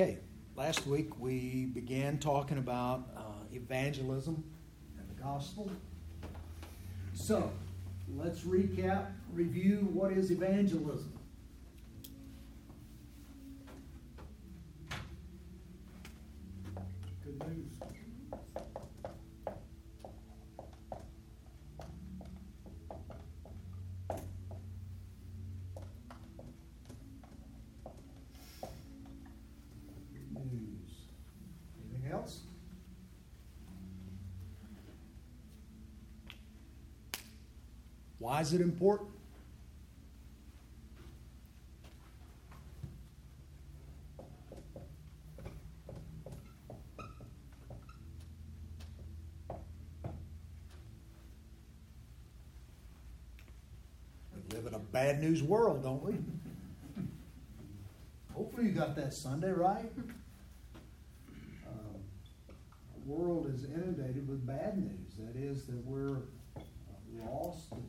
Okay, last week we began talking about uh, evangelism and the gospel. So, let's recap, review what is evangelism. Good news. News. Anything else? Why is it important? We live in a bad news world, don't we? Hopefully, you got that Sunday right. Um, the world is inundated with bad news. That is, that we're lost, that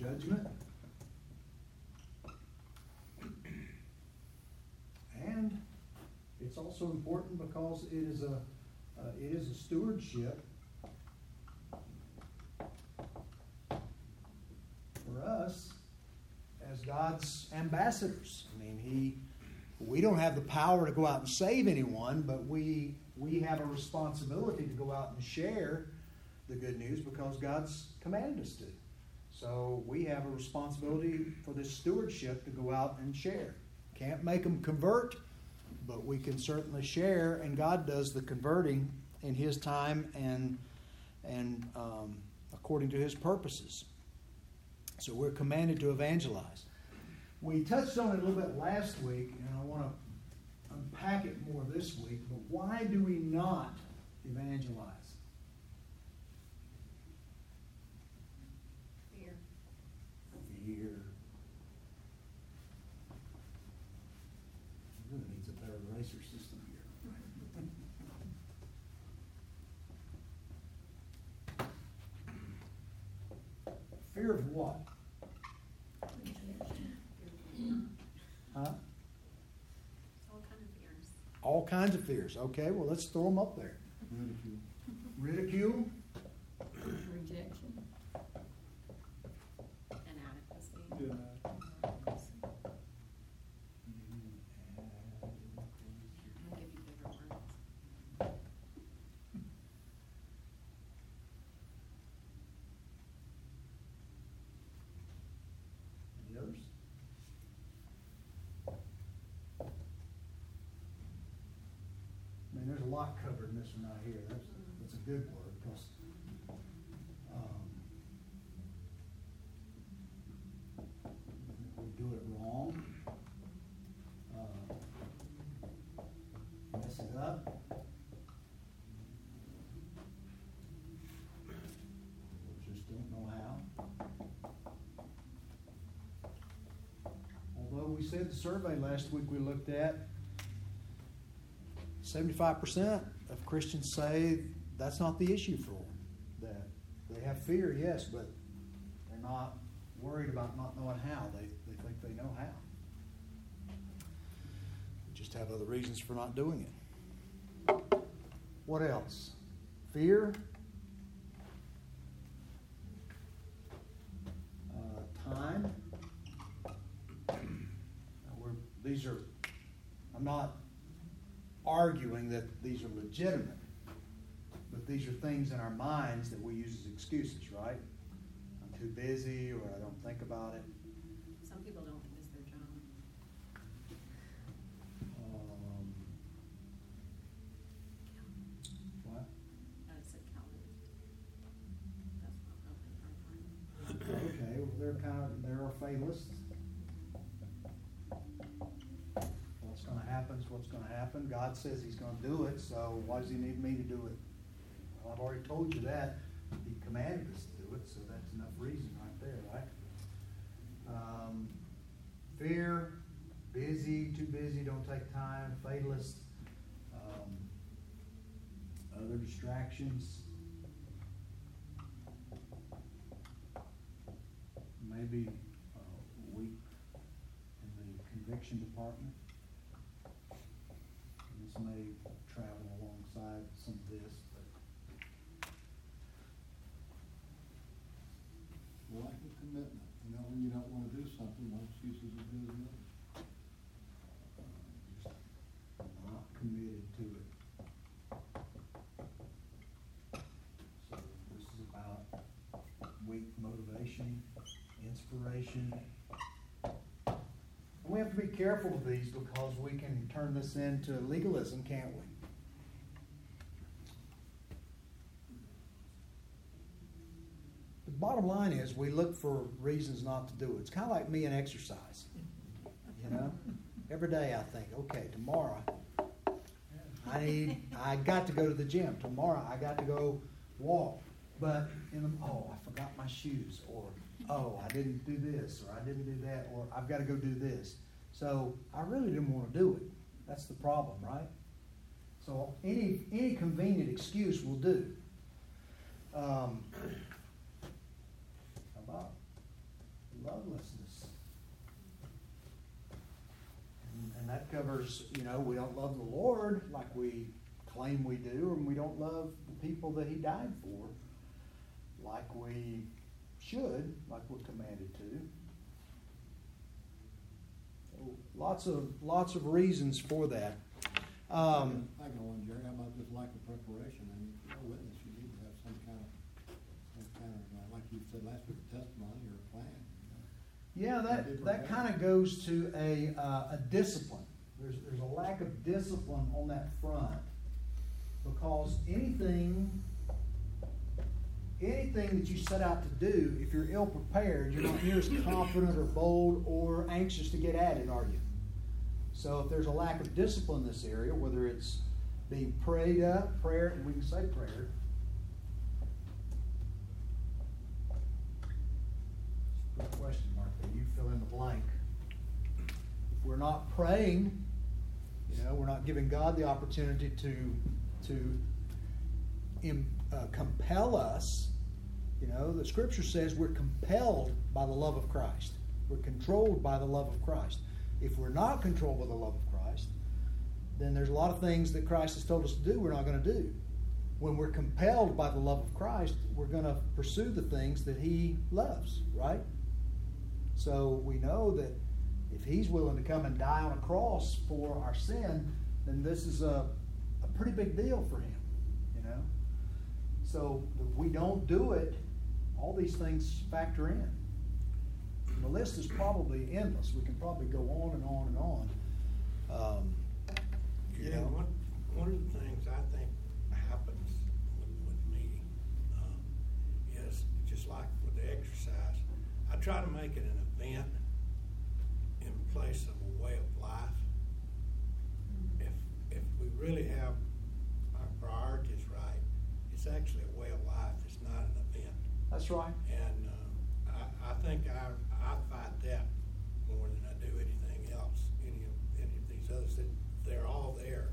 judgment. And it's also important because it is a uh, it is a stewardship for us as God's ambassadors. I mean, he we don't have the power to go out and save anyone, but we we have a responsibility to go out and share the good news because God's commanded us to. So we have a responsibility for this stewardship to go out and share. Can't make them convert, but we can certainly share, and God does the converting in His time and and um, according to His purposes. So we're commanded to evangelize. We touched on it a little bit last week, and I want to unpack it more this week. But why do we not evangelize? Fear. Fear. Really needs a better eraser system here. Fear of what? Huh? All kind of fears. All kinds of fears. Okay, well, let's throw them up there. Ridicule. Rejection. Inadequacy. Good. I'll give you bigger words. Any others? I mean, there's a lot one right here. That's, that's a good word because um, we do it wrong, uh, mess it up. Or just don't know how. Although we said the survey last week we looked at, seventy-five percent of Christians say that's not the issue for them. That they have fear, yes, but they're not worried about not knowing how. They, they think they know how. They just have other reasons for not doing it. What else? Fear. Uh, time. Now, we're, these are, I'm not arguing that these are legitimate, but these are things in our minds that we use as excuses, right? I'm too busy, or I don't think about it. Some people don't think it's their job. Um, what? I said calendar. That's not really. Okay, well, they're kind of, they're fatalists. What's gonna happen is what's gonna happen. God says he's gonna do it, so why does he need me to do it? Well, I've already told you that. He commanded us to do it, so that's enough reason right there, right? Um, fear, busy, too busy, don't take time, fatalist, um, other distractions. Maybe uh, weak in the conviction department. May travel alongside some of this, but of commitment, you know, when you don't wanna do something, one excuse is as good as another. uh, not committed to it. So this is about weak motivation, inspiration. We have to be careful of these because we can turn this into legalism, can't we? The bottom line is we look for reasons not to do it. It's kind of like me and exercise. You know, every day I think, okay, tomorrow I need, I got to go to the gym. Tomorrow I got to go walk. But in the, oh, I forgot my shoes, or oh, I didn't do this, or I didn't do that, or I've got to go do this. So I really didn't want to do it. That's the problem, right? So any any convenient excuse will do. Um, about lovelessness? And, and that covers, you know, we don't love the Lord like we claim we do, and we don't love the people that He died for like we should, like we're commanded to. So lots of lots of reasons for that. Um, I got one, Jerry, how about just lack of preparation? I mean, if you're a witness, you need to have some kind of, some kind of, uh, like you said last week, a testimony or a plan. you know? Yeah, that, that kind of goes to a, uh, a discipline. There's, there's a lack of discipline on that front because anything, anything that you set out to do, if you're ill prepared, you're not near as confident or bold or anxious to get at it, are you? So if there's a lack of discipline in this area, whether it's being prayed up, prayer, and we can say prayer, a question mark you fill in the blank. If we're not praying, you know, we're not giving God the opportunity to, to uh, compel us. You know, the scripture says we're compelled by the love of Christ. We're controlled by the love of Christ. If we're not controlled by the love of Christ, then there's a lot of things that Christ has told us to do we're not going to do. When we're compelled by the love of Christ, we're going to pursue the things that He loves, right? So we know that if He's willing to come and die on a cross for our sin, then this is a, a pretty big deal for Him, you know? So if we don't do it, all these things factor in. And the list is probably endless. We can probably go on and on and on. Um, you Yeah, know? one, one of the things I think happens with, with me, um, is just like with the exercise, I try to make it an event in place of a way of life. If, if we really have our priorities right, it's actually a way of life, it's not an event. That's right. And um, I, I think I, I fight that more than I do anything else, any of, any of these others, that they're all there.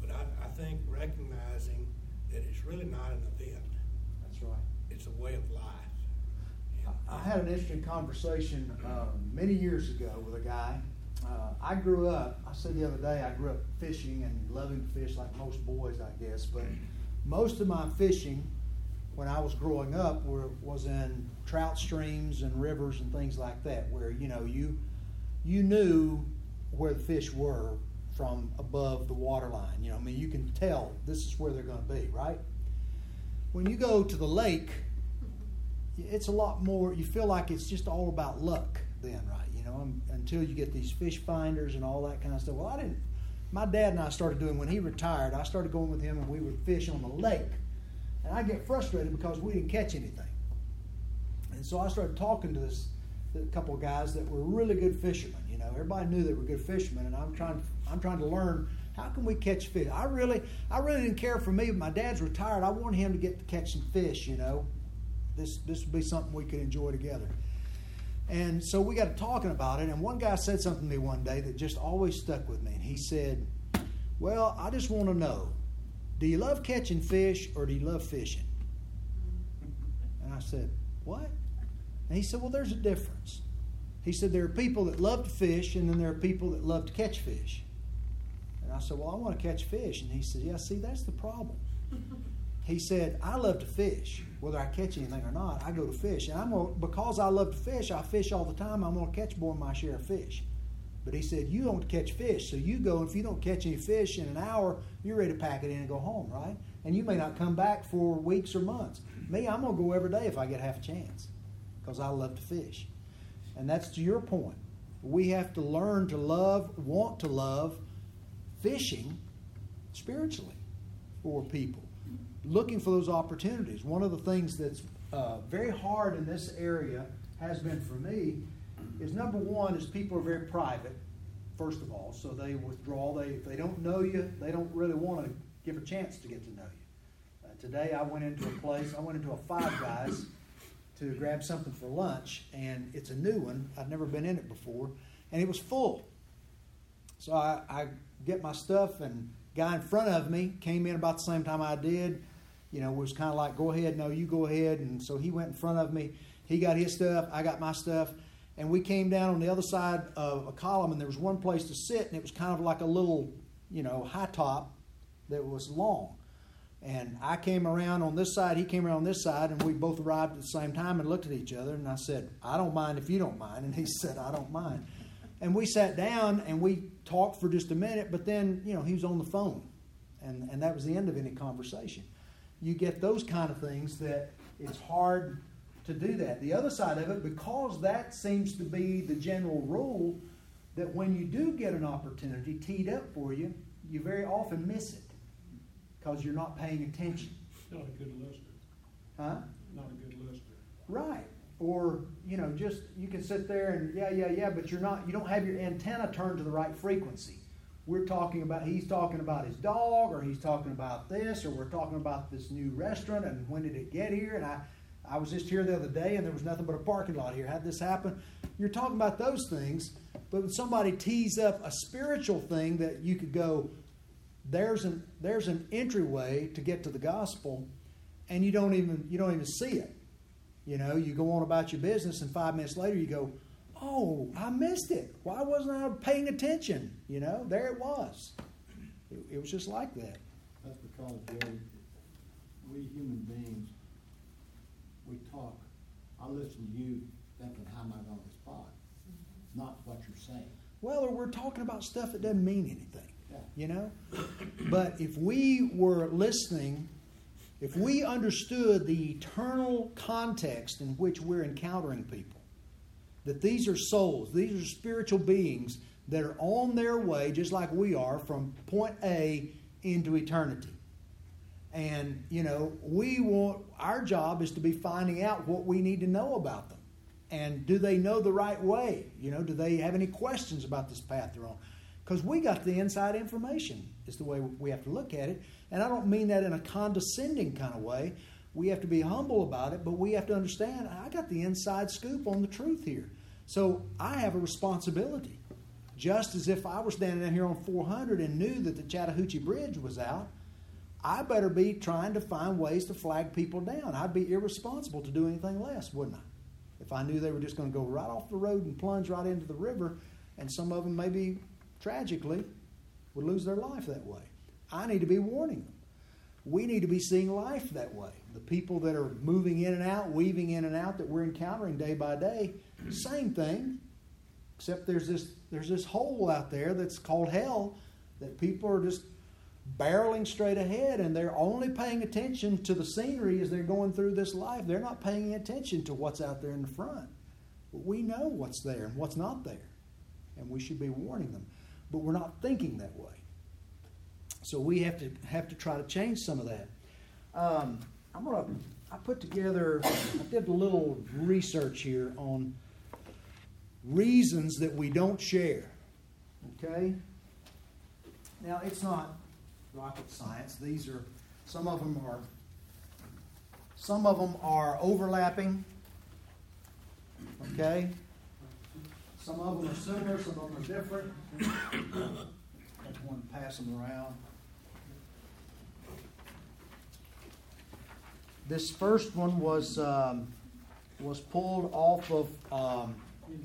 But I, I think recognizing that it's really not an event, That's right. it's a way of life. And- I had an interesting conversation um, many years ago with a guy. Uh, I grew up, I said the other day, I grew up fishing and loving to fish like most boys, I guess. But most of my fishing when I was growing up were, was in trout streams and rivers and things like that, where you know you you knew where the fish were from above the water line. You know, I mean, you can tell this is where they're going to be, right? When you go to the lake, it's a lot more. You feel like it's just all about luck then, right? You know, until you get these fish finders and all that kind of stuff. Well, I didn't. My dad and I started doing when he retired. I started going with him, and we would fish on the lake. And I get frustrated because we didn't catch anything. And so I started talking to this a couple of guys that were really good fishermen. You know, everybody knew they were good fishermen, and I'm trying. I'm trying to learn how can we catch fish. I really, I really didn't care for me. My dad's retired. I wanted him to get to catch some fish. You know, this this would be something we could enjoy together. And so we got to talking about it. And one guy said something to me one day that just always stuck with me. And he said, "Well, I just want to know, do you love catching fish or do you love fishing?" And I said, "What?" And he said, Well, there's a difference. He said, There are people that love to fish, and then there are people that love to catch fish. And I said, Well, I want to catch fish. And he said, Yeah, see, that's the problem. He said, I love to fish. Whether I catch anything or not, I go to fish. And I'm gonna, because I love to fish, I fish all the time. I'm going to catch more than my share of fish. But he said, You don't catch fish. So you go, if you don't catch any fish in an hour, you're ready to pack it in and go home, right? And you may not come back for weeks or months. Me, I'm going to go every day if I get half a chance because I love to fish. And that's to your point. We have to learn to love, want to love fishing spiritually for people, looking for those opportunities. One of the things that's uh, very hard in this area has been for me is number one is people are very private, first of all, so they withdraw. They if they don't know you, they don't really want to give a chance to get to know you. Uh, today I went into a place. I went into a Five Guys to grab something for lunch, and it's a new one. I'd never been in it before, and it was full. So I, I get my stuff, and guy in front of me came in about the same time I did. You know, was kind of like, "Go ahead, no, you go ahead." And so he went in front of me. He got his stuff. I got my stuff, and we came down on the other side of a column, and there was one place to sit, and it was kind of like a little, you know, high top that was long. And I came around on this side, he came around this side, and we both arrived at the same time and looked at each other. And I said, I don't mind if you don't mind. And he said, I don't mind. And we sat down and we talked for just a minute, but then, you know, he was on the phone. And, and that was the end of any conversation. You get those kind of things that it's hard to do that. The other side of it, because that seems to be the general rule, that when you do get an opportunity teed up for you, you very often miss it because you're not paying attention. Not a good listener, Huh? not a good listener. Right. Or, you know, just you can sit there and yeah, yeah, yeah, but you're not you don't have your antenna turned to the right frequency. We're talking about he's talking about his dog or he's talking about this or we're talking about this new restaurant and when did it get here and I I was just here the other day and there was nothing but a parking lot here. How'd this happen? You're talking about those things, but when somebody tees up a spiritual thing that you could go, there's an there's an entryway to get to the gospel and you don't even you don't even see it you know you go on about your business and five minutes later you go oh i missed it why wasn't i paying attention you know there it was it, it was just like that That's because, Jerry, we human beings, we talk. I listen to you thinking, how am I gonna respond? Mm-hmm. Not what you're saying. well or we're talking about stuff that doesn't mean anything Yeah. you know but if we were listening if we understood the eternal context in which we're encountering people that these are souls these are spiritual beings that are on their way just like we are from point a into eternity and you know we want our job is to be finding out what we need to know about them. And do they know the right way? You know do they have any questions about this path they're on? Because we got the inside information is the way we have to look at it. And i don't mean that in a condescending kind of way. We have to be humble about it but we have to understand i got the inside scoop on the truth here. So i have a responsibility. Just as if i were standing here on 400 and knew that the chattahoochee bridge was out I better be trying to find ways to flag people down. I'd be irresponsible to do anything less, wouldn't I? If I knew they were just going to go right off the road and plunge right into the river, and some of them maybe tragically would lose their life that way. I need to be warning them. We need to be seeing life that way. The people that are moving in and out, weaving in and out that we're encountering day by day, same thing. Except there's this there's this hole out there that's called hell that people are just barreling straight ahead and they're only paying attention to the scenery as they're going through this life. They're not paying attention to what's out there in the front. But we know what's there and what's not there. And we should be warning them. But we're not thinking that way. So we have to have to try to change some of that. Um, I'm gonna I put together I did a little research here on reasons that we don't share. Okay? Now it's not rocket science. These are some of them are some of them are overlapping. Okay? Some of them are similar, some of them are different. Want to pass them around. This first one was um, was pulled off of. Um,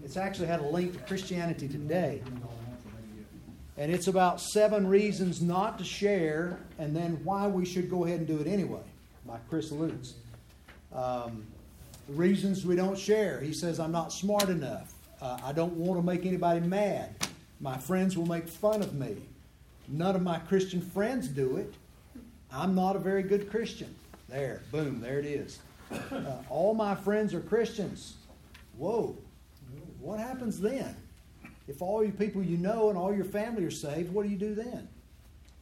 it's actually had a link to Christianity Today. And it's about seven reasons not to share and then why we should go ahead and do it anyway by Chris Lutz. Um, reasons we don't share. He says, I'm not smart enough. Uh, I don't want to make anybody mad. My friends will make fun of me. None of my Christian friends do it. I'm not a very good Christian. There, boom, there it is. Uh, all my friends are Christians. Whoa, what happens then? If all your people you know and all your family are saved, what do you do then?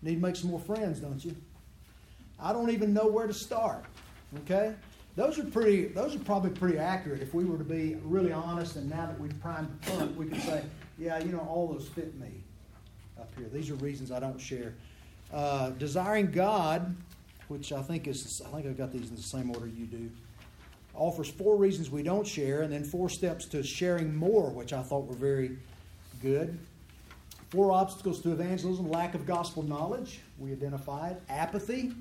Need to make some more friends, don't you? I don't even know where to start. Okay? Those are pretty those are probably pretty accurate if we were to be really honest and now that we've primed the pump, we could say, yeah, you know, all those fit me up here. These are reasons I don't share. Uh, desiring God, which I think is I think I've got these in the same order you do, offers four reasons we don't share, and then four steps to sharing more, which I thought were very good. Four obstacles to evangelism lack of gospel knowledge, we identified. Apathy,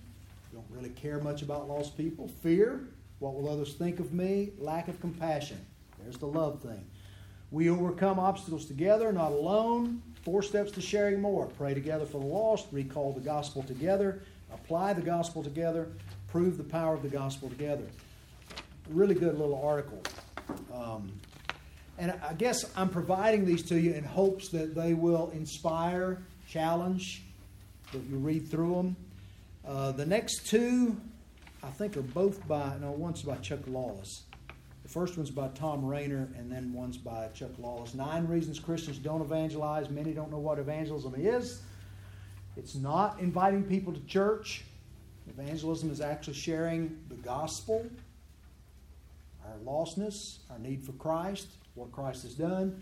don't really care much about lost people. Fear, what will others think of me? Lack of compassion, there's the love thing. We overcome obstacles together, not alone. Four steps to sharing more pray together for the lost, recall the gospel together, apply the gospel together, prove the power of the gospel together. Really good little article. Um, and I guess I'm providing these to you in hopes that they will inspire, challenge, that you read through them. Uh, the next two, I think, are both by, no, one's by Chuck Lawless. The first one's by Tom Rainer, and then one's by Chuck Lawless. Nine reasons Christians don't evangelize. Many don't know what evangelism is. It's not inviting people to church. Evangelism is actually sharing the gospel, our lostness, our need for Christ, what Christ has done,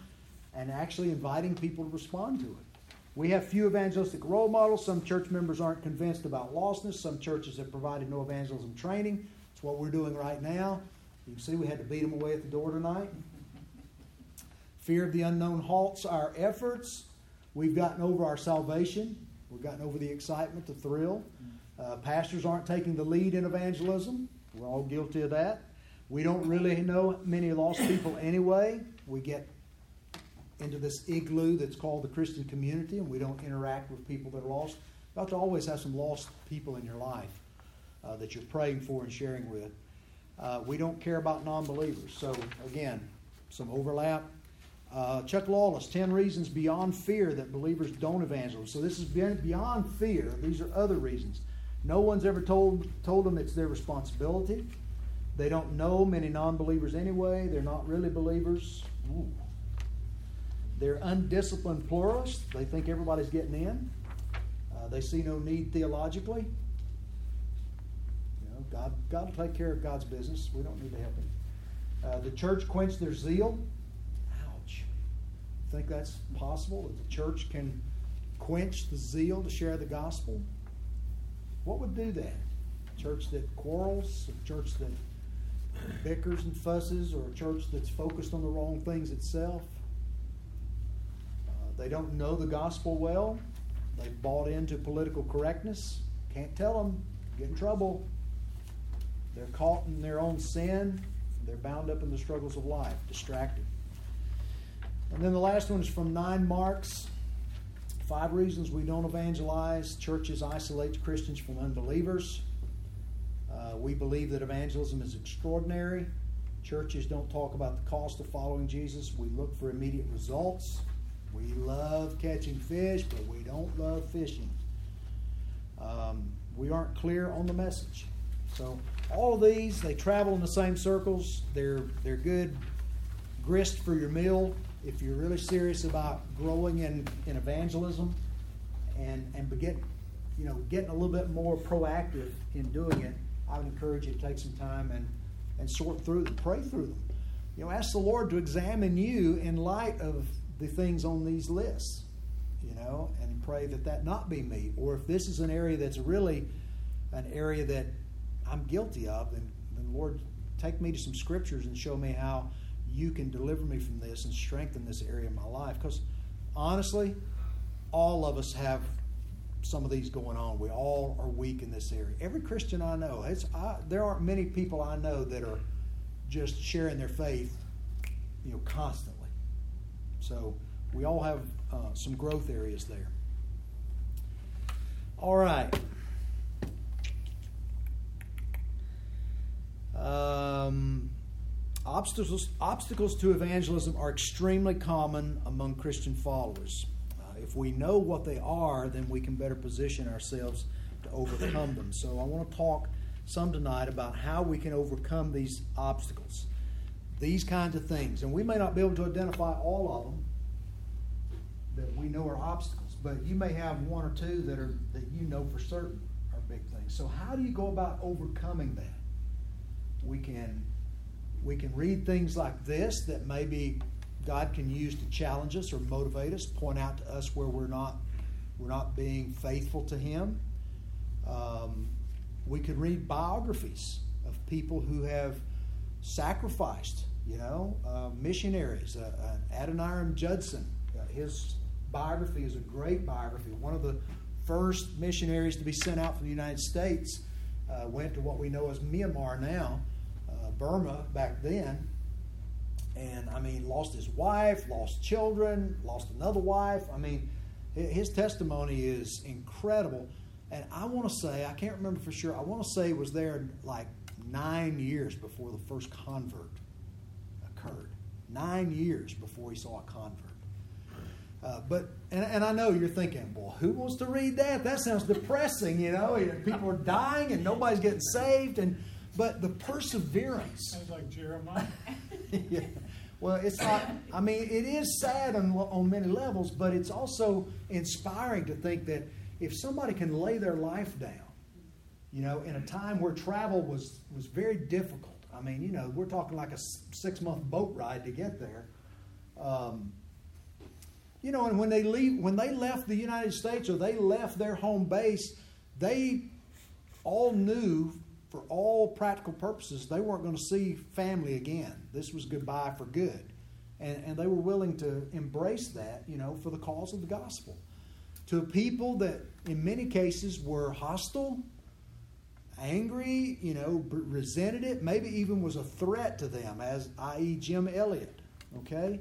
and actually inviting people to respond to it. We have few evangelistic role models. Some church members aren't convinced about lostness. Some churches have provided no evangelism training. It's what we're doing right now. You can see we had to beat them away at the door tonight. Fear of the unknown halts our efforts. We've gotten over our salvation. We've gotten over the excitement, the thrill. Uh, pastors aren't taking the lead in evangelism. We're all guilty of that. We don't really know many lost people anyway. We get into this igloo that's called the Christian community, and we don't interact with people that are lost. You have to always have some lost people in your life uh, that you're praying for and sharing with. Uh, we don't care about non believers. So, again, some overlap. Uh, Chuck Lawless, 10 reasons beyond fear that believers don't evangelize. So, this is beyond fear. These are other reasons. No one's ever told, told them it's their responsibility. They don't know many non believers anyway. They're not really believers. Ooh. They're undisciplined pluralists. They think everybody's getting in. Uh, they see no need theologically. You know, God, God will take care of God's business. We don't need to help Him. Uh, the church quenched their zeal. Ouch. Think that's possible that the church can quench the zeal to share the gospel? What would do that? A church that quarrels, a church that bickers and fusses, or a church that's focused on the wrong things itself? Uh, they don't know the gospel well. They've bought into political correctness. Can't tell them. Get in trouble. They're caught in their own sin. They're bound up in the struggles of life, distracted. And then the last one is from Nine Marks. Five reasons we don't evangelize. Churches isolate Christians from unbelievers. Uh, we believe that evangelism is extraordinary. Churches don't talk about the cost of following Jesus. We look for immediate results. We love catching fish, but we don't love fishing. Um, we aren't clear on the message. So all of these, they travel in the same circles. They're they're good grist for your meal if you're really serious about growing in, in evangelism and and begin you know getting a little bit more proactive in doing it. I would encourage you to take some time and and sort through them, pray through them. You know, ask the Lord to examine you in light of the things on these lists, you know, and pray that that not be me. Or if this is an area that's really an area that I'm guilty of, then, then Lord, take me to some scriptures and show me how you can deliver me from this and strengthen this area of my life. Because honestly, all of us have some of these going on. We all are weak in this area. Every Christian I know, I, there aren't many people I know that are just sharing their faith, you know, constantly. So we all have uh, some growth areas there. All right. Um, obstacles, obstacles to evangelism are extremely common among Christian followers. If we know what they are, then we can better position ourselves to overcome them. So I want to talk some tonight about how we can overcome these obstacles, these kinds of things. And we may not be able to identify all of them that we know are obstacles, but you may have one or two that are that you know for certain are big things. So how do you go about overcoming that? We can we can read things like this that maybe God can use to challenge us or motivate us, point out to us where we're not we're not being faithful to Him. Um, we could read biographies of people who have sacrificed, you know, uh, missionaries. Uh, uh, Adoniram Judson, uh, his biography is a great biography. One of the first missionaries to be sent out from the United States uh, went to what we know as Myanmar now, uh, Burma back then. And I mean, lost his wife, lost children, lost another wife. I mean, his testimony is incredible. And I want to say, I can't remember for sure, I want to say was there like nine years before the first convert occurred. Nine years before he saw a convert. Uh, but and, and I know you're thinking, well, who wants to read that? That sounds depressing, you know. People are dying and nobody's getting saved, and but the perseverance. Sounds like Jeremiah. yeah. Well, it's not. I mean, it is sad on on many levels, but it's also inspiring to think that if somebody can lay their life down, you know, in a time where travel was was very difficult. I mean, you know, we're talking like a six month boat ride to get there. Um, you know, and when they leave, when they left the United States or they left their home base, they all knew, for all practical purposes, they weren't going to see family again. This was goodbye for good, and and they were willing to embrace that, you know, for the cause of the gospel. To people that, in many cases, were hostile, angry, you know, resented it, maybe even was a threat to them, as i.e. Jim Elliot, okay,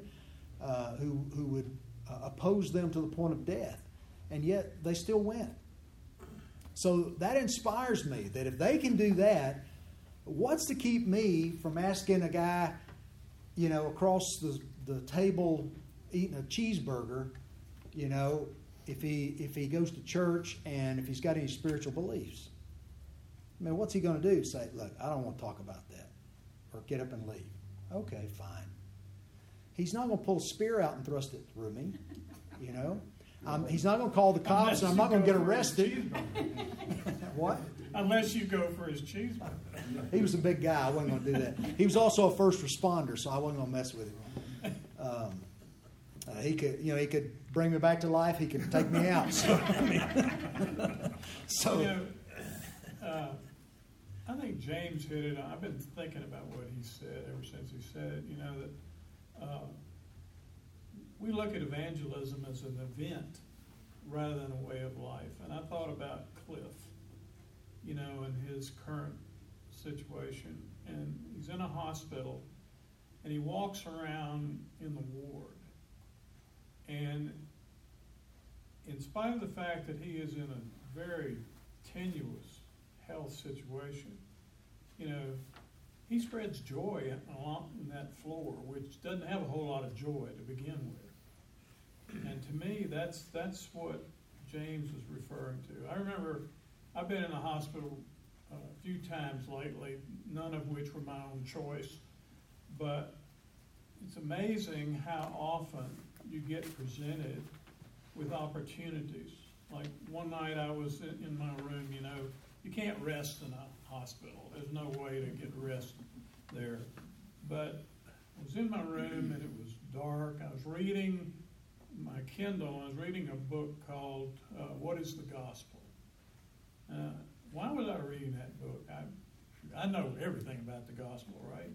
uh, who who would uh, opposed them to the point of death, and yet they still went. So that inspires me that if they can do that, what's to keep me from asking a guy, you know, across the, the table eating a cheeseburger, you know, if he if he goes to church and if he's got any spiritual beliefs? I mean, what's he going to do? Say, look, I don't want to talk about that, or get up and leave. Okay, fine. He's not going to pull a spear out and thrust it through me, you know. Um, he's not going to call the cops, and I'm not going to get arrested. what? Unless you go for his cheeseburger. He was a big guy. I wasn't going to do that. He was also a first responder, so I wasn't going to mess with him. Um, uh, he could, you know, he could bring me back to life. He could take me out. So, I mean, so you know, uh, I think James hit it. I've been thinking about what he said ever since he said it. You know that uh, we look at evangelism as an event rather than a way of life. And I thought about Cliff, you know, in his current situation. And he's in a hospital and he walks around in the ward. And in spite of the fact that he is in a very tenuous health situation, you know, he spreads joy along that floor, which doesn't have a whole lot of joy to begin with. And to me, that's that's what James was referring to. I remember I've been in the hospital a few times lately, none of which were my own choice, but it's amazing how often you get presented with opportunities. Like one night I was in my room, you know, you can't rest in a hospital. There's no way to get rest there. But I was in my room and it was dark. I was reading my Kindle. I was reading a book called uh, What is the Gospel? Uh, why was I reading that book? I, I know everything about the gospel, right?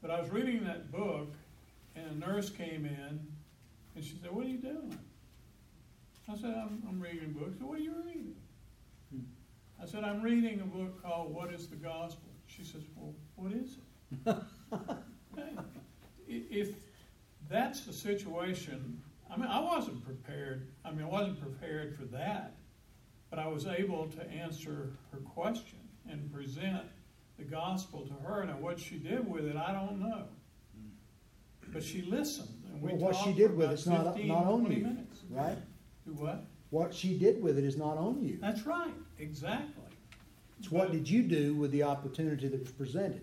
But I was reading that book, and a nurse came in, and she said, What are you doing? I said, I'm, I'm reading a book. She said, What are you reading? I said, I'm reading a book called What is the Gospel? She says, Well, what is it? if that's the situation, I mean, I wasn't prepared. I mean, I wasn't prepared for that. But I was able to answer her question and present the gospel to her. And what she did with it, I don't know. Hmm. But she listened. And we Well, what talked she for did with it's not, not on you, minutes. right? Do what? What she did with it is not on you. That's right, exactly. It's what did you do with the opportunity that was presented?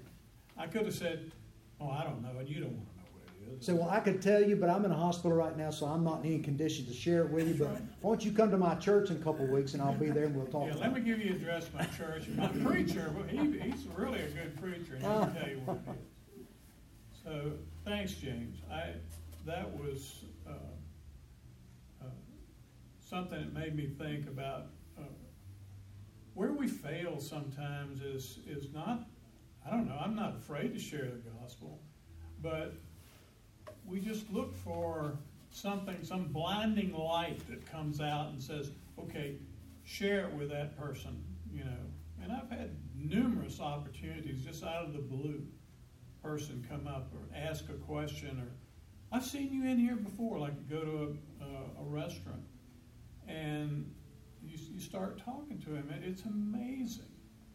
I could have said, "Oh, I don't know, and you don't Say, well, I could tell you, but I'm in a hospital right now, so I'm not in any condition to share it with you. But why don't you come to my church in a couple of weeks, and I'll be there, and we'll talk. Yeah, about let me give you the address of my church. My preacher, well, he, he's really a good preacher, and he can tell you what it is. So, thanks, James. I, that was, uh, uh, something that made me think about, uh, where we fail sometimes is, is not, I don't know, I'm not afraid to share the gospel, but we just look for something, some blinding light that comes out and says, okay, share it with that person, you know. And I've had numerous opportunities just out of the blue, person come up or ask a question, or I've seen you in here before, like go to a, a, a restaurant, and you, you start talking to him, and it's amazing.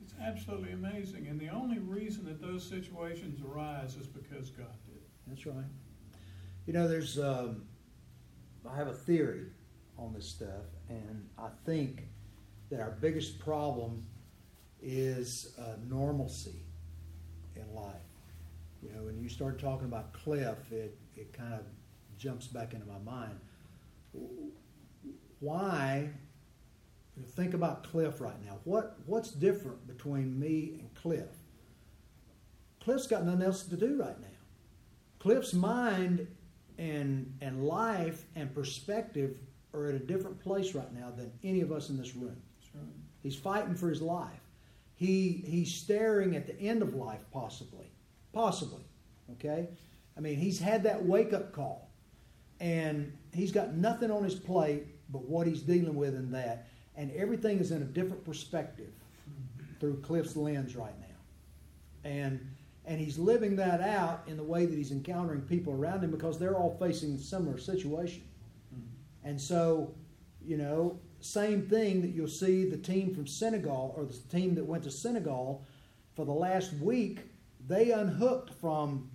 It's absolutely amazing. And the only reason that those situations arise is because God did. That's right. You know, there's. Um, I have a theory on this stuff, and I think that our biggest problem is uh, normalcy in life. You know, when you start talking about Cliff, it, it kind of jumps back into my mind. Why? Think about Cliff right now. What what's different between me and Cliff? Cliff's got nothing else to do right now. Cliff's mind and and life and perspective are at a different place right now than any of us in this room. That's right. He's fighting for his life. He he's staring at the end of life possibly. Possibly. Okay? I mean, he's had that wake-up call. And he's got nothing on his plate but what he's dealing with in that. And everything is in a different perspective through Cliff's lens right now. And and he's living that out in the way that he's encountering people around him because they're all facing a similar situation. Mm-hmm. And so, you know, same thing that you'll see the team from Senegal or the team that went to Senegal for the last week, they unhooked from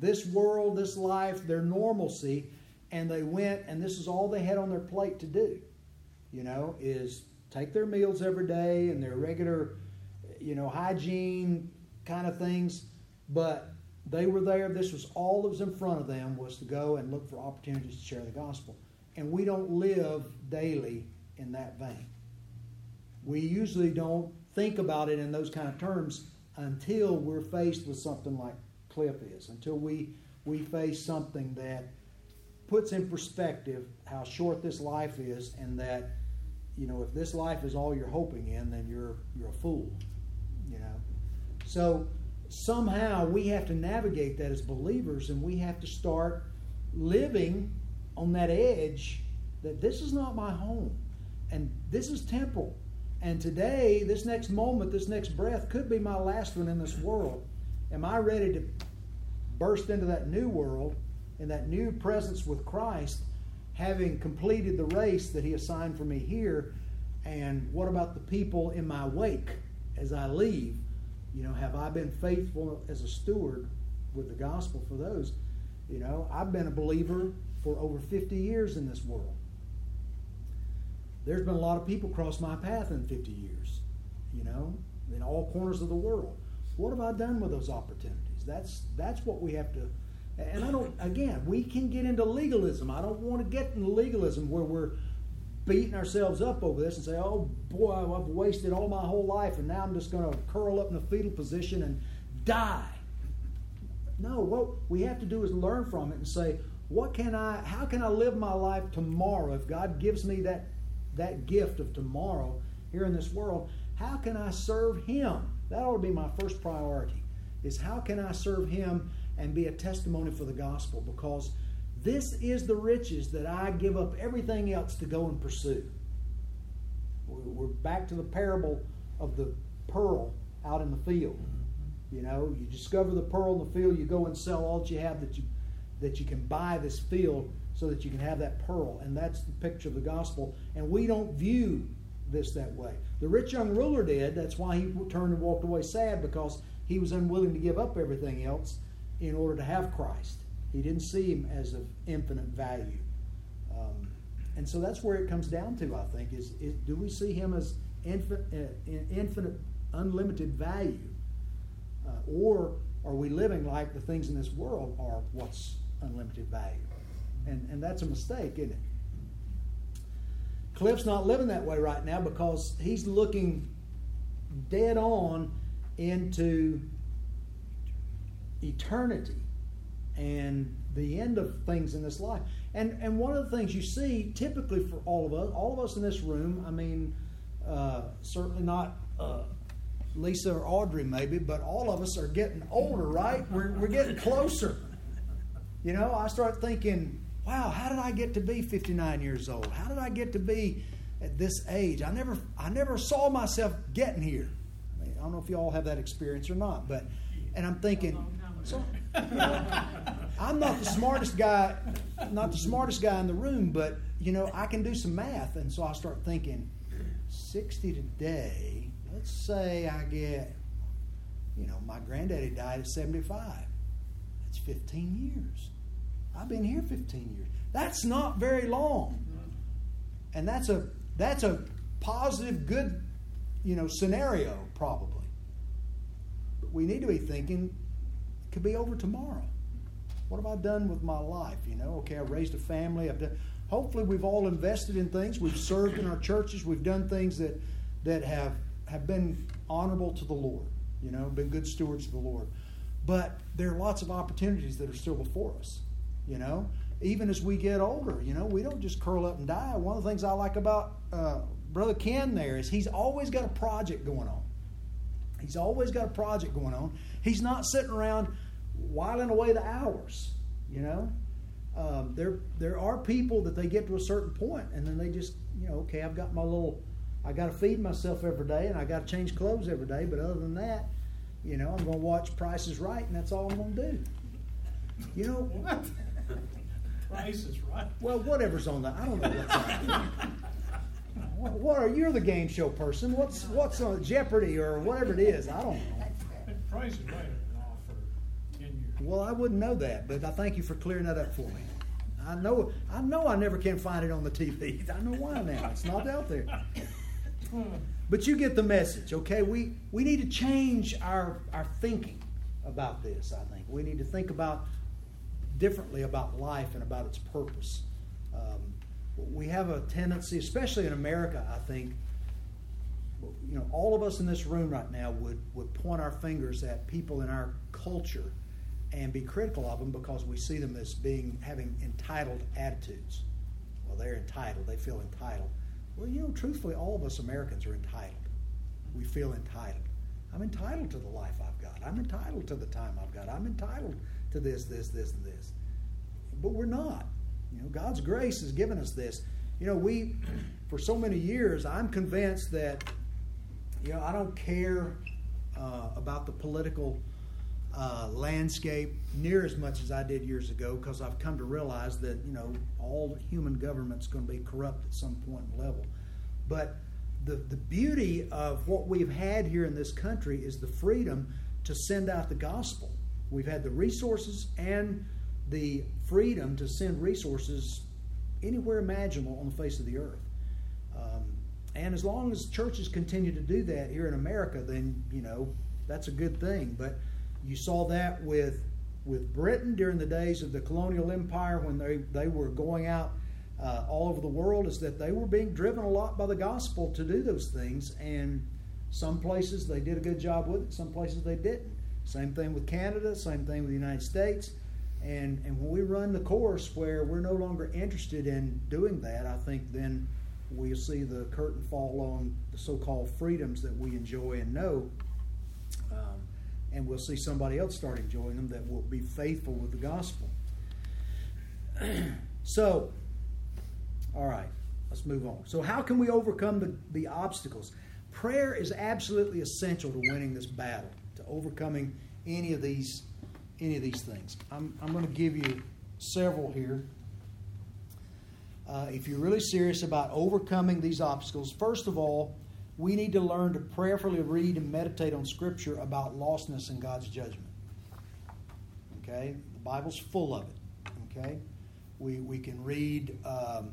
this world, this life, their normalcy, and they went and this is all they had on their plate to do. You know, is take their meals every day and their regular, you know, hygiene kind of things, but they were there. This was all that was in front of them was to go and look for opportunities to share the gospel. And we don't live daily in that vein. We usually don't think about it in those kind of terms until we're faced with something like Cliff is, until we, we face something that puts in perspective how short this life is and that, you know, if this life is all you're hoping in, then you're, you're a fool, you know. So somehow we have to navigate that as believers and we have to start living on that edge that this is not my home and this is temporal. And today, this next moment, this next breath could be my last one in this world. Am I ready to burst into that new world and that new presence with Christ, having completed the race that He assigned for me here? And what about the people in my wake as I leave? You know, have I been faithful as a steward with the gospel for those? You know, I've been a believer for over 50 years in this world. There's been a lot of people cross my path in 50 years, you know, in all corners of the world. What have I done with those opportunities? That's that's what we have to and I don't again, we can get into legalism. I don't want to get into legalism where we're beating ourselves up over this and say, "Oh boy, I've wasted all my whole life and now I'm just going to curl up in a fetal position and die." No, what we have to do is learn from it and say, "What can I how can I live my life tomorrow if God gives me that that gift of tomorrow here in this world, how can I serve Him? That ought to be my first priority. Is how can I serve Him and be a testimony for the gospel? Because this is the riches that I give up everything else to go and pursue. We're back to the parable of the pearl out in the field. Mm-hmm. You know, you discover the pearl in the field, you go and sell all that you have that you that you can buy this field so that you can have that pearl. And that's the picture of the gospel. And we don't view this that way. The rich young ruler did. That's why he turned and walked away sad because he was unwilling to give up everything else in order to have Christ. He didn't see him as of infinite value. Um, and so that's where it comes down to, I think, is, is do we see him as infinite, uh, infinite unlimited value? Uh, or are we living like the things in this world are what's unlimited value? And, and that's a mistake, isn't it? Cliff's not living that way right now because he's looking dead on into eternity and the end of things in this life. And and one of the things you see typically for all of us, all of us in this room, I mean, uh, certainly not uh, Lisa or Audrey maybe, but all of us are getting older, right? We're we're getting closer. You know, I start thinking, wow, how did I get to be 59 years old? How did I get to be at this age? I never I never saw myself getting here. I, mean, I don't know if you all have that experience or not, but and I'm thinking, so, I'm not the smartest guy, not the smartest guy in the room, but you know, I can do some math, and so I start thinking, 60 today. Let's say I get, you know, my granddaddy died at 75. That's 15 years. I've been here 15 years. That's not very long, and that's a that's a positive, good, you know, scenario probably. But we need to be thinking could be over tomorrow. What have I done with my life? You know, okay, I raised a family. I've done. Hopefully, we've all invested in things. We've served in our churches. We've done things that that have have been honorable to the Lord. You know, been good stewards of the Lord. But there are lots of opportunities that are still before us. You know, even as we get older, you know, we don't just curl up and die. One of the things I like about uh, Brother Ken there is he's always got a project going on. He's always got a project going on. He's not sitting around whiling away the hours. You know, um, there there are people that they get to a certain point and then they just you know okay I've got my little I got to feed myself every day and I got to change clothes every day. But other than that, you know, I'm going to watch Price is Right and that's all I'm going to do. You know what? Price is Right. Well, whatever's on that, I don't know what's on. what, what are you're the game show person? What's what's on Jeopardy or whatever it is? I don't know. Price is Right. Well, I wouldn't know that, but I thank you for clearing that up for me. I know, I know, I never can find it on the TV. I know why now. It's not out there. But you get the message, okay? We we need to change our our thinking about this. I think we need to think about differently about life and about its purpose. Um, we have a tendency, especially in America, I think. You know, all of us in this room right now would would point our fingers at people in our culture and be critical of them because we see them as being having entitled attitudes. Well, they're entitled. They feel entitled. Well, you know, truthfully, all of us Americans are entitled. We feel entitled. I'm entitled to the life I've got. I'm entitled to the time I've got. I'm entitled to this, this, this, and this. But we're not. You know, God's grace has given us this. You know, we, for so many years, I'm convinced that, you know, I don't care uh, about the political uh, landscape near as much as I did years ago because I've come to realize that you know all human government's going to be corrupt at some point and level. But the the beauty of what we've had here in this country is the freedom to send out the gospel. We've had the resources and the freedom to send resources anywhere imaginable on the face of the earth. Um, and as long as churches continue to do that here in America, then you know that's a good thing. But you saw that with with Britain during the days of the colonial empire when they, they were going out uh, all over the world, is that they were being driven a lot by the gospel to do those things. And some places they did a good job with it, some places they didn't. Same thing with Canada, same thing with the United States. And, and when we run the course where we're no longer interested in doing that, I think then we'll see the curtain fall on the so called freedoms that we enjoy and know and we'll see somebody else start enjoying them that will be faithful with the gospel. so, all right, let's move on. So, how can we overcome the, the obstacles? Prayer is absolutely essential to winning this battle, to overcoming any of these any of these things. I'm, I'm going to give you several here. uh, if you're really serious about overcoming these obstacles, first of all, we need to learn to prayerfully read and meditate on Scripture about lostness and God's judgment. Okay? The Bible's full of it. Okay? We, we can read, um,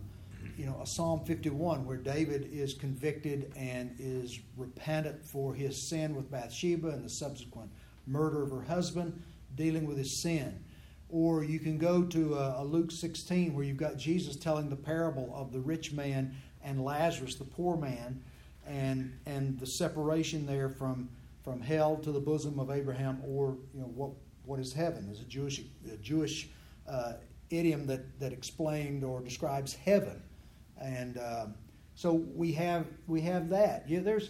you know, a Psalm 51 where David is convicted and is repentant for his sin with Bathsheba and the subsequent murder of her husband, dealing with his sin. Or you can go to a, a Luke 16 where you've got Jesus telling the parable of the rich man and Lazarus, the poor man, and and the separation there from from hell to the bosom of Abraham, or you know what what is heaven? Is a Jewish a Jewish uh, idiom that that explained or describes heaven, and um, so we have we have that. Yeah, there's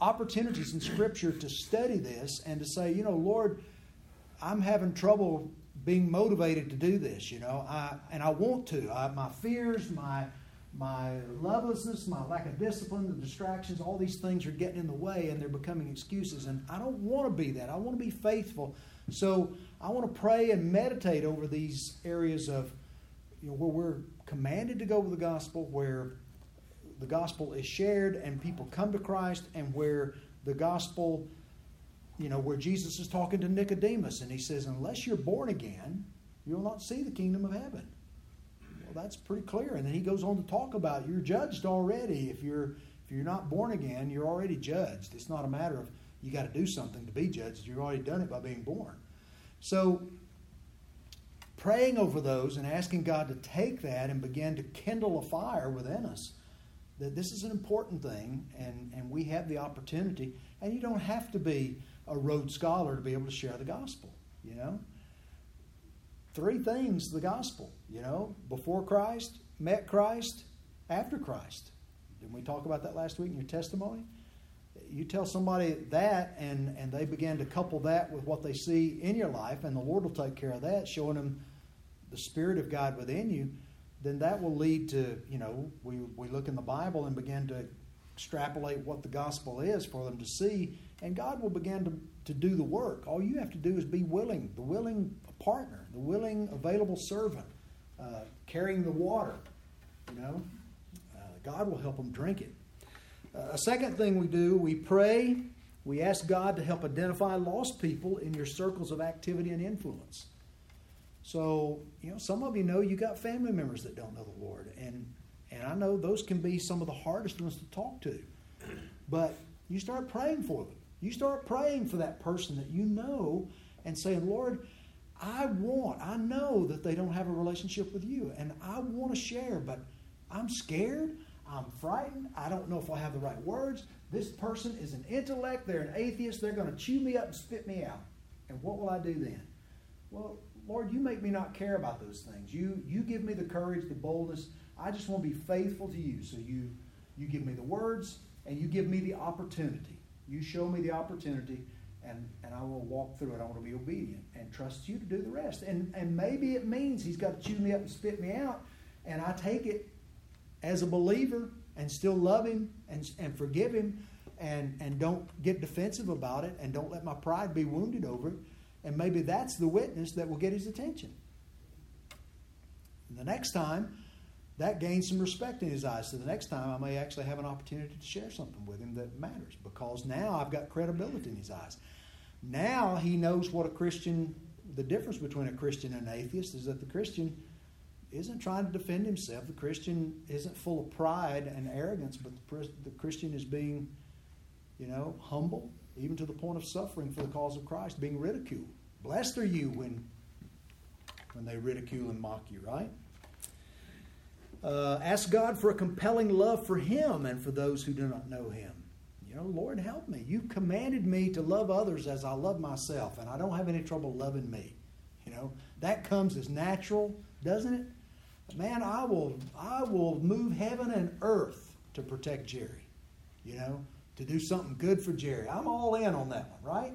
opportunities in Scripture to study this and to say, you know, Lord, I'm having trouble being motivated to do this. You know, I and I want to. I, my fears, my my lovelessness, my lack of discipline, the distractions, all these things are getting in the way and they're becoming excuses. And I don't want to be that. I want to be faithful. So I want to pray and meditate over these areas of you know, where we're commanded to go with the gospel, where the gospel is shared and people come to Christ, and where the gospel, you know, where Jesus is talking to Nicodemus and he says, Unless you're born again, you'll not see the kingdom of heaven. Well, that's pretty clear. And then he goes on to talk about you're judged already. If you're if you're not born again, you're already judged. It's not a matter of you got to do something to be judged. You've already done it by being born. So praying over those and asking God to take that and begin to kindle a fire within us that this is an important thing and, and we have the opportunity and you don't have to be a Rhodes Scholar to be able to share the gospel, you know? three things the gospel, you know, before Christ, met Christ, after Christ. Didn't we talk about that last week in your testimony? You tell somebody that, and, and they begin to couple that with what they see in your life, and the Lord will take care of that, showing them the Spirit of God within you, then that will lead to, you know, we, we look in the Bible and begin to extrapolate what the gospel is for them to see, and God will begin to, to do the work. All you have to do is be willing, the willing partner, the willing, available servant, uh, carrying the water. You know, uh, God will help them drink it. Uh, a second thing we do, we pray. We ask God to help identify lost people in your circles of activity and influence. So, you know, some of you know you got family members that don't know the Lord, and and I know those can be some of the hardest ones to talk to. But you start praying for them. You start praying for that person that you know and saying, Lord, I want, I know that they don't have a relationship with you, and I want to share, but I'm scared. I'm frightened. I don't know if I have the right words. This person is an intellect. They're an atheist. They're going to chew me up and spit me out. And what will I do then? Well, Lord, you make me not care about those things. You, you give me the courage, the boldness. I just want to be faithful to you. So you, you give me the words and you give me the opportunity. You show me the opportunity and, and I will walk through it. I want to be obedient and trust you to do the rest. And, and maybe it means he's got to chew me up and spit me out, and I take it as a believer and still love him and, and forgive him and, and don't get defensive about it and don't let my pride be wounded over it. And maybe that's the witness that will get his attention. And the next time, that gains some respect in his eyes. So the next time, I may actually have an opportunity to share something with him that matters because now I've got credibility in his eyes. Now he knows what a Christian, the difference between a Christian and an atheist is that the Christian isn't trying to defend himself. The Christian isn't full of pride and arrogance, but the, the Christian is being, you know, humble, even to the point of suffering for the cause of Christ, being ridiculed. Blessed are you when, when they ridicule and mock you, right? Uh, ask God for a compelling love for Him and for those who do not know Him. You know, Lord, help me. You commanded me to love others as I love myself, and I don't have any trouble loving me. You know, that comes as natural, doesn't it? Man, I will, I will move heaven and earth to protect Jerry. You know, to do something good for Jerry. I'm all in on that one, right?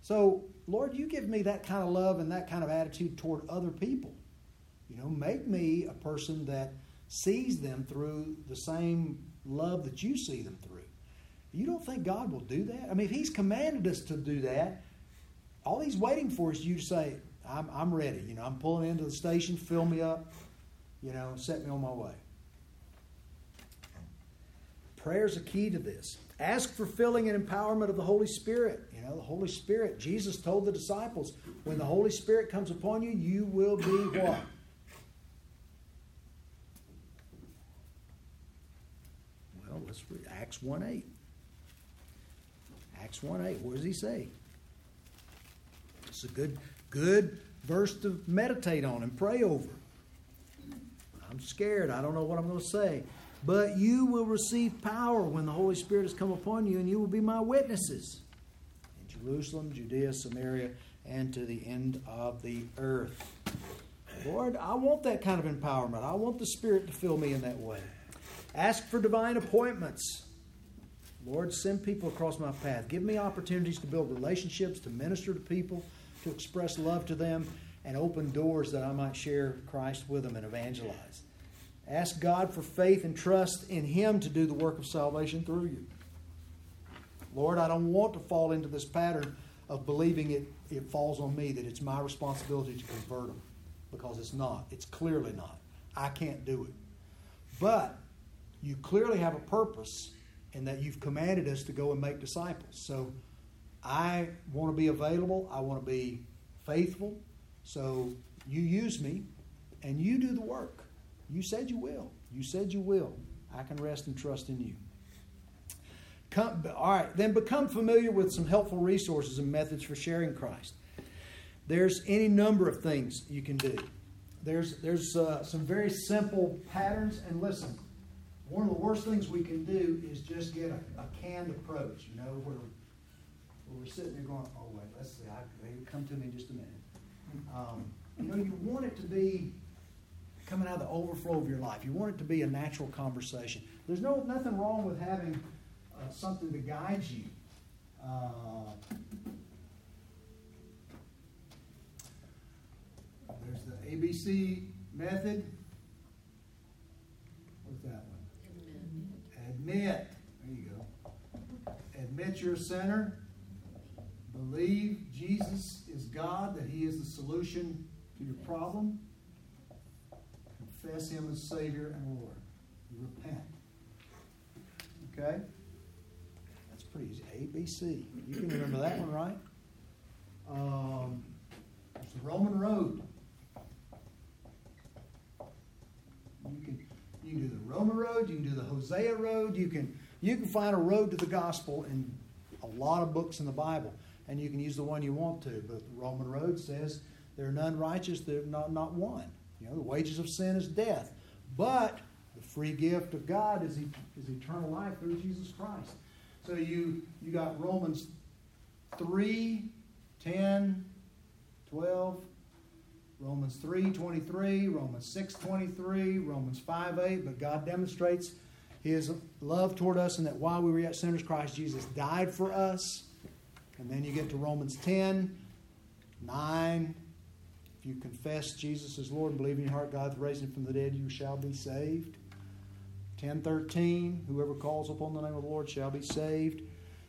So, Lord, you give me that kind of love and that kind of attitude toward other people. You know, make me a person that sees them through the same love that you see them through. You don't think God will do that? I mean, if He's commanded us to do that, all He's waiting for is you to say, I'm, I'm ready. You know, I'm pulling into the station, fill me up. you know, set me on my way. Prayer is a key to this. Ask for filling and empowerment of the Holy Spirit. You know, the Holy Spirit. Jesus told the disciples, when the Holy Spirit comes upon you, you will be what? Well, let's read Acts 1 8. Acts 1 8. What does he say? It's a good, good verse to meditate on and pray over. I'm scared. I don't know what I'm going to say. But you will receive power when the Holy Spirit has come upon you, and you will be my witnesses in Jerusalem, Judea, Samaria, and to the end of the earth. Lord, I want that kind of empowerment. I want the Spirit to fill me in that way. Ask for divine appointments. Lord, send people across my path. Give me opportunities to build relationships, to minister to people, to express love to them, and open doors that I might share Christ with them and evangelize. Ask God for faith and trust in Him to do the work of salvation through you. Lord, I don't want to fall into this pattern of believing it, it falls on me, that it's my responsibility to convert them, because it's not. It's clearly not. I can't do it. But you clearly have a purpose in that you've commanded us to go and make disciples. So I want to be available, I want to be faithful. So you use me and you do the work. You said you will. You said you will. I can rest and trust in you. Come, all right, then become familiar with some helpful resources and methods for sharing Christ. There's any number of things you can do. There's, there's uh, some very simple patterns, and listen, one of the worst things we can do is just get a, a canned approach, you know, where, where we're sitting there going, oh, wait, let's see, I, they come to me in just a minute. Um, you know, you want it to be coming out of the overflow of your life. You want it to be a natural conversation. There's no nothing wrong with having uh, something to guide you. Uh, there's the ABC method. What's that one? Admit. There you go. Admit your sinner. Believe Jesus is God, that He is the solution to your problem. Confess Him as Savior and Lord. Repent. Okay? That's pretty easy. A, B, C. You can remember that one, right? Um, it's the Roman road. You can you can do the Roman road. You can do the Hosea road. You can you can find a road to the gospel in a lot of books in the Bible, and you can use the one you want to. But the Roman road says there are none righteous, there not not one. You know, the wages of sin is death, but the free gift of God is, is eternal life through Jesus Christ. So you you got Romans 3, 10, 12, Romans 3, 23, Romans 6, 23, Romans 5, 8. But God demonstrates his love toward us and that while we were yet sinners, Christ Jesus died for us. And then you get to Romans 10, 9. If you confess Jesus as Lord and believe in your heart God raised him from the dead, you shall be saved. 10:13 Whoever calls upon the name of the Lord shall be saved.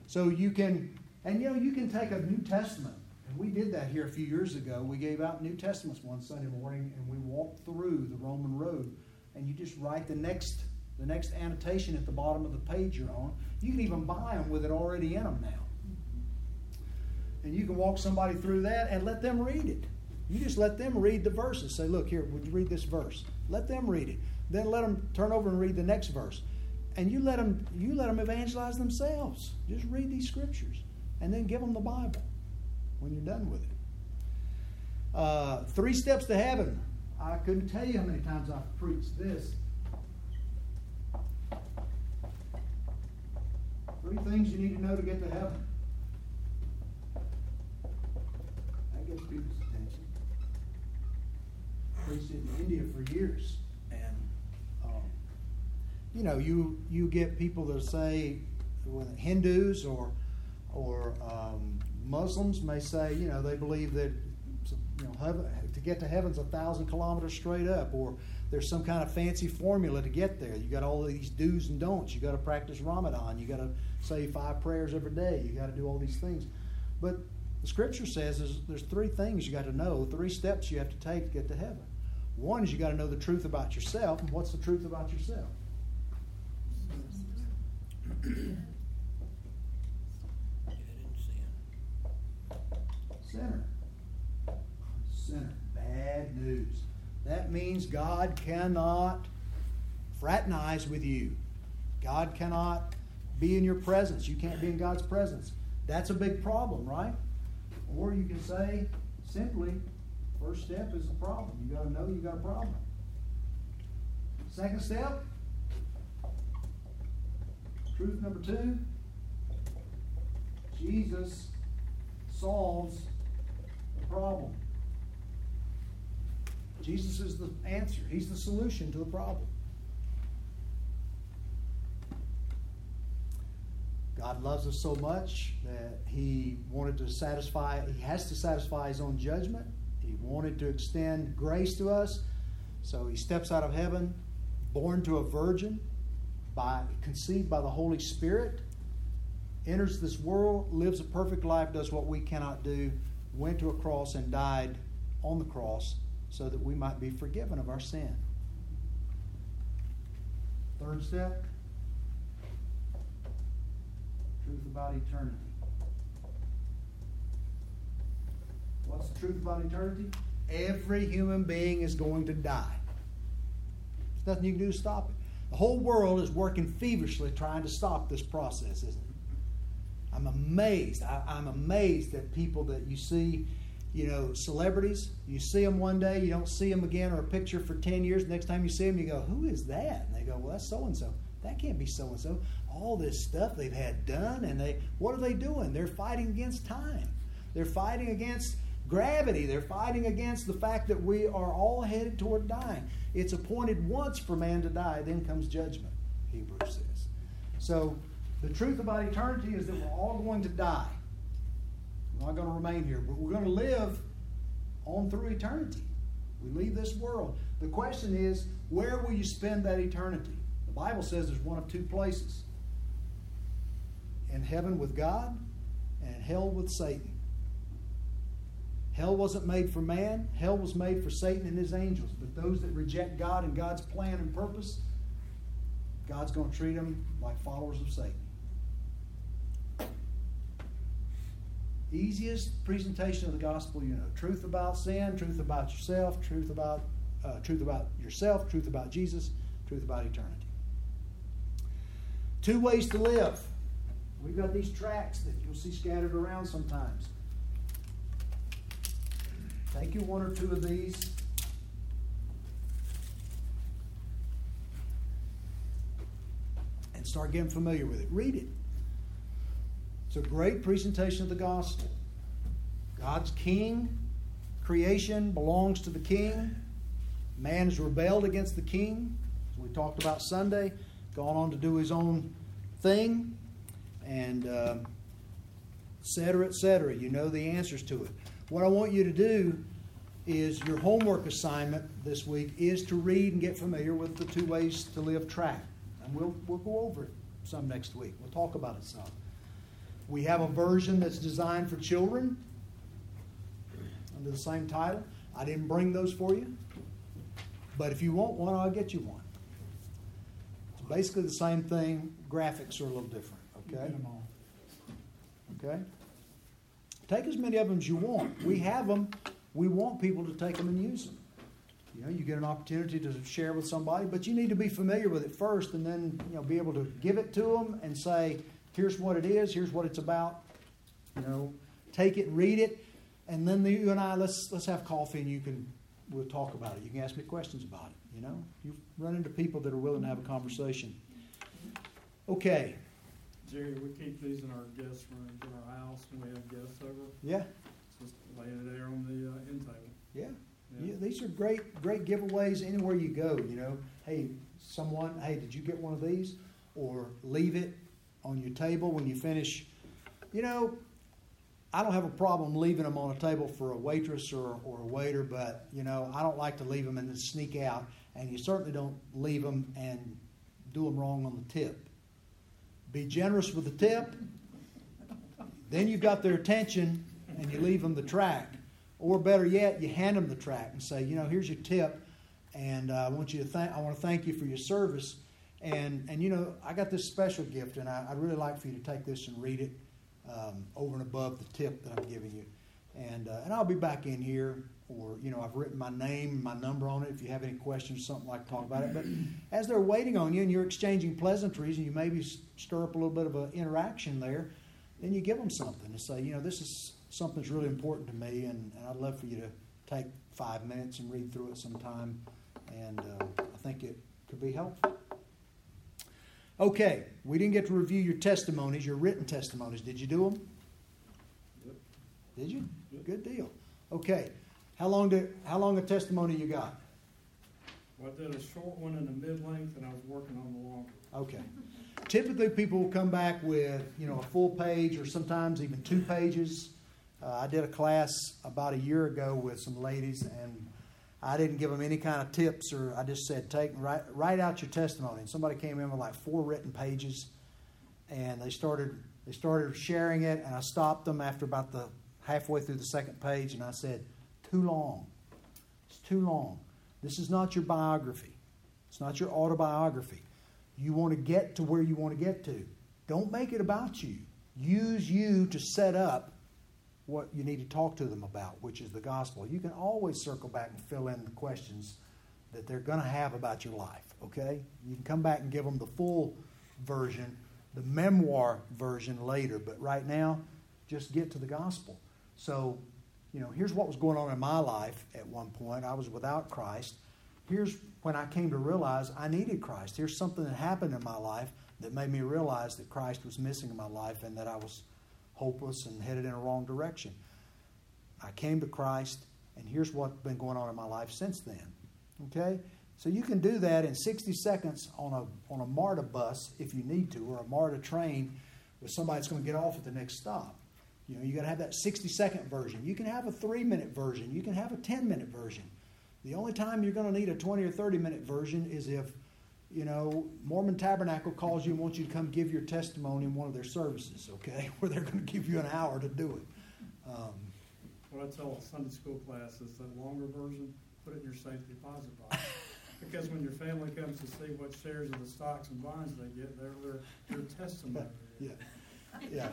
So you can and you know you can take a New Testament we did that here a few years ago. We gave out New Testaments one Sunday morning and we walked through the Roman road and you just write the next the next annotation at the bottom of the page you're on. You can even buy them with it already in them now. And you can walk somebody through that and let them read it. You just let them read the verses. Say, look, here, would you read this verse? Let them read it. Then let them turn over and read the next verse. And you let them, you let them evangelize themselves. Just read these scriptures. And then give them the Bible when you're done with it. Uh, three steps to heaven. I couldn't tell you how many times I've preached this. Three things you need to know to get to heaven. That gets people's attention. Preached it in India for years, and um, you know, you you get people that say, well, Hindus or or um, Muslims may say, you know, they believe that you know heaven, to get to heaven's a thousand kilometers straight up, or there's some kind of fancy formula to get there. You got all these do's and don'ts. You got to practice Ramadan. You got to say five prayers every day. You got to do all these things. But the Scripture says there's, there's three things you got to know, three steps you have to take to get to heaven. One is you got to know the truth about yourself. And what's the truth about yourself? Dead in sin. Sinner. Sinner. Bad news. That means God cannot fraternize with you. God cannot be in your presence. You can't be in God's presence. That's a big problem, right? Or you can say simply, first step is the problem. You got to know you got a problem. Second step, truth number two, Jesus solves problem. Jesus is the answer. He's the solution to the problem. God loves us so much that He wanted to satisfy, He has to satisfy His own judgment. He wanted to extend grace to us. So He steps out of heaven, born to a virgin, by conceived by the Holy Spirit, enters this world, lives a perfect life, does what we cannot do, went to a cross and died on the cross so that we might be forgiven of our sin. Third step truth about eternity. What's the truth about eternity? Every human being is going to die. There's nothing you can do to stop it. The whole world is working feverishly trying to stop this process, isn't it? I'm amazed. I, am amazed that people that you see, you know, celebrities, you see them one day, you don't see them again, or a picture for 10 years. Next time you see them, you go, Who is that? And they go, Well, that's so and so. That can't be so and so. All this stuff they've had done, and they, what are they doing? They're fighting against time. They're fighting against gravity. They're fighting against the fact that we are all headed toward dying. It's appointed once for man to die, then comes judgment, Hebrews says. So, the truth about eternity is that we're all going to die. We're not going to remain here, but we're going to live on through eternity. We leave this world. The question is, where will you spend that eternity? The Bible says there's one of two places in heaven with God and hell with Satan. Hell wasn't made for man, hell was made for Satan and his angels. But those that reject God and God's plan and purpose, God's going to treat them like followers of Satan. Easiest presentation of the gospel you know. Truth about sin, truth about yourself, truth about uh, truth about yourself, truth about Jesus, truth about eternity. Two ways to live. We've got these tracts that you'll see scattered around sometimes. Take you one or two of these. And start getting familiar with it. Read it. It's a great presentation of the gospel. God's king, creation belongs to the king. Man has rebelled against the king, as we talked about Sunday, gone on to do his own thing, and uh, et cetera, et cetera. You know the answers to it. What I want you to do is your homework assignment this week is to read and get familiar with the two ways to live track. And we'll, we'll go over it some next week. We'll talk about it some. We have a version that's designed for children under the same title. I didn't bring those for you. But if you want one, I'll get you one. It's basically the same thing. Graphics are a little different. Okay? Get 'em all. Okay? Take as many of them as you want. We have them. We want people to take them and use them. You know, you get an opportunity to share with somebody, but you need to be familiar with it first, and then you know be able to give it to them and say, "Here's what it is. Here's what it's about." You know, take it, read it, and then you and I let's let's have coffee, and you can we'll talk about it. You can ask me questions about it. You know, you run into people that are willing to have a conversation. Okay. Jerry, we keep these in our guest rooms in our house when we have guests over. Yeah. Just lay it there on the uh, end table. Yeah. Yeah. Yeah, these are great, great giveaways anywhere you go. You know, hey, someone, hey, did you get one of these? Or leave it on your table when you finish. You know, I don't have a problem leaving them on a table for a waitress or, or a waiter, but you know, I don't like to leave them and then sneak out. And you certainly don't leave them and do them wrong on the tip. Be generous with the tip. Then you've got their attention, and you leave them the track. Or better yet, you hand them the track and say, you know, here's your tip. And uh, I want you to thank. I want to thank you for your service. And and you know, I got this special gift, and I, I'd really like for you to take this and read it um, over and above the tip that I'm giving you. And uh, and I'll be back in here, or you know, I've written my name, my number on it. If you have any questions, or something like talk about it. But as they're waiting on you, and you're exchanging pleasantries, and you maybe stir up a little bit of an interaction there, then you give them something and say, you know, this is something that's really important to me, and, and I'd love for you to take five minutes and read through it sometime. And uh, I think it could be helpful. Okay, we didn't get to review your testimonies, your written testimonies. Did you do them? Yep. Did you? Yep. Good deal. Okay, how long did how long a testimony you got? Well, I did a short one in the mid-length, and I was working on the longer. Okay. Typically, people will come back with you know a full page or sometimes even two pages. Uh, I did a class about a year ago with some ladies, and I didn't give them any kind of tips, or I just said take write write out your testimony. And somebody came in with like four written pages, and they started they started sharing it, and I stopped them after about the halfway through the second page, and I said, "Too long. It's too long. This is not your biography. It's not your autobiography. You want to get to where you want to get to. Don't make it about you. Use you to set up what you need to talk to them about, which is the gospel. You can always circle back and fill in the questions that they're going to have about your life, okay? You can come back and give them the full version, the memoir version later, but right now, just get to the gospel. So, you know, here's what was going on in my life at one point. I was without Christ. Here's when I came to realize I needed Christ. Here's something that happened in my life that made me realize that Christ was missing in my life and that I was hopeless and headed in a wrong direction. I came to Christ, and here's what's been going on in my life since then. Okay? So you can do that in 60 seconds on a, on a MARTA bus if you need to, or a MARTA train with somebody that's going to get off at the next stop. You know, you got to have that 60 second version. You can have a three minute version. You can have a 10 minute version. The only time you're going to need a 20 or 30 minute version is if, you know, Mormon Tabernacle calls you and wants you to come give your testimony in one of their services, okay? Where they're going to give you an hour to do it. Um, What I tell Sunday school class is the longer version, put it in your safe deposit box. Because when your family comes to see what shares of the stocks and bonds they get, they're their, their testimony. yeah. Yeah.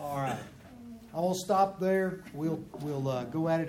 All right. I will stop there. We'll, we'll uh, go at it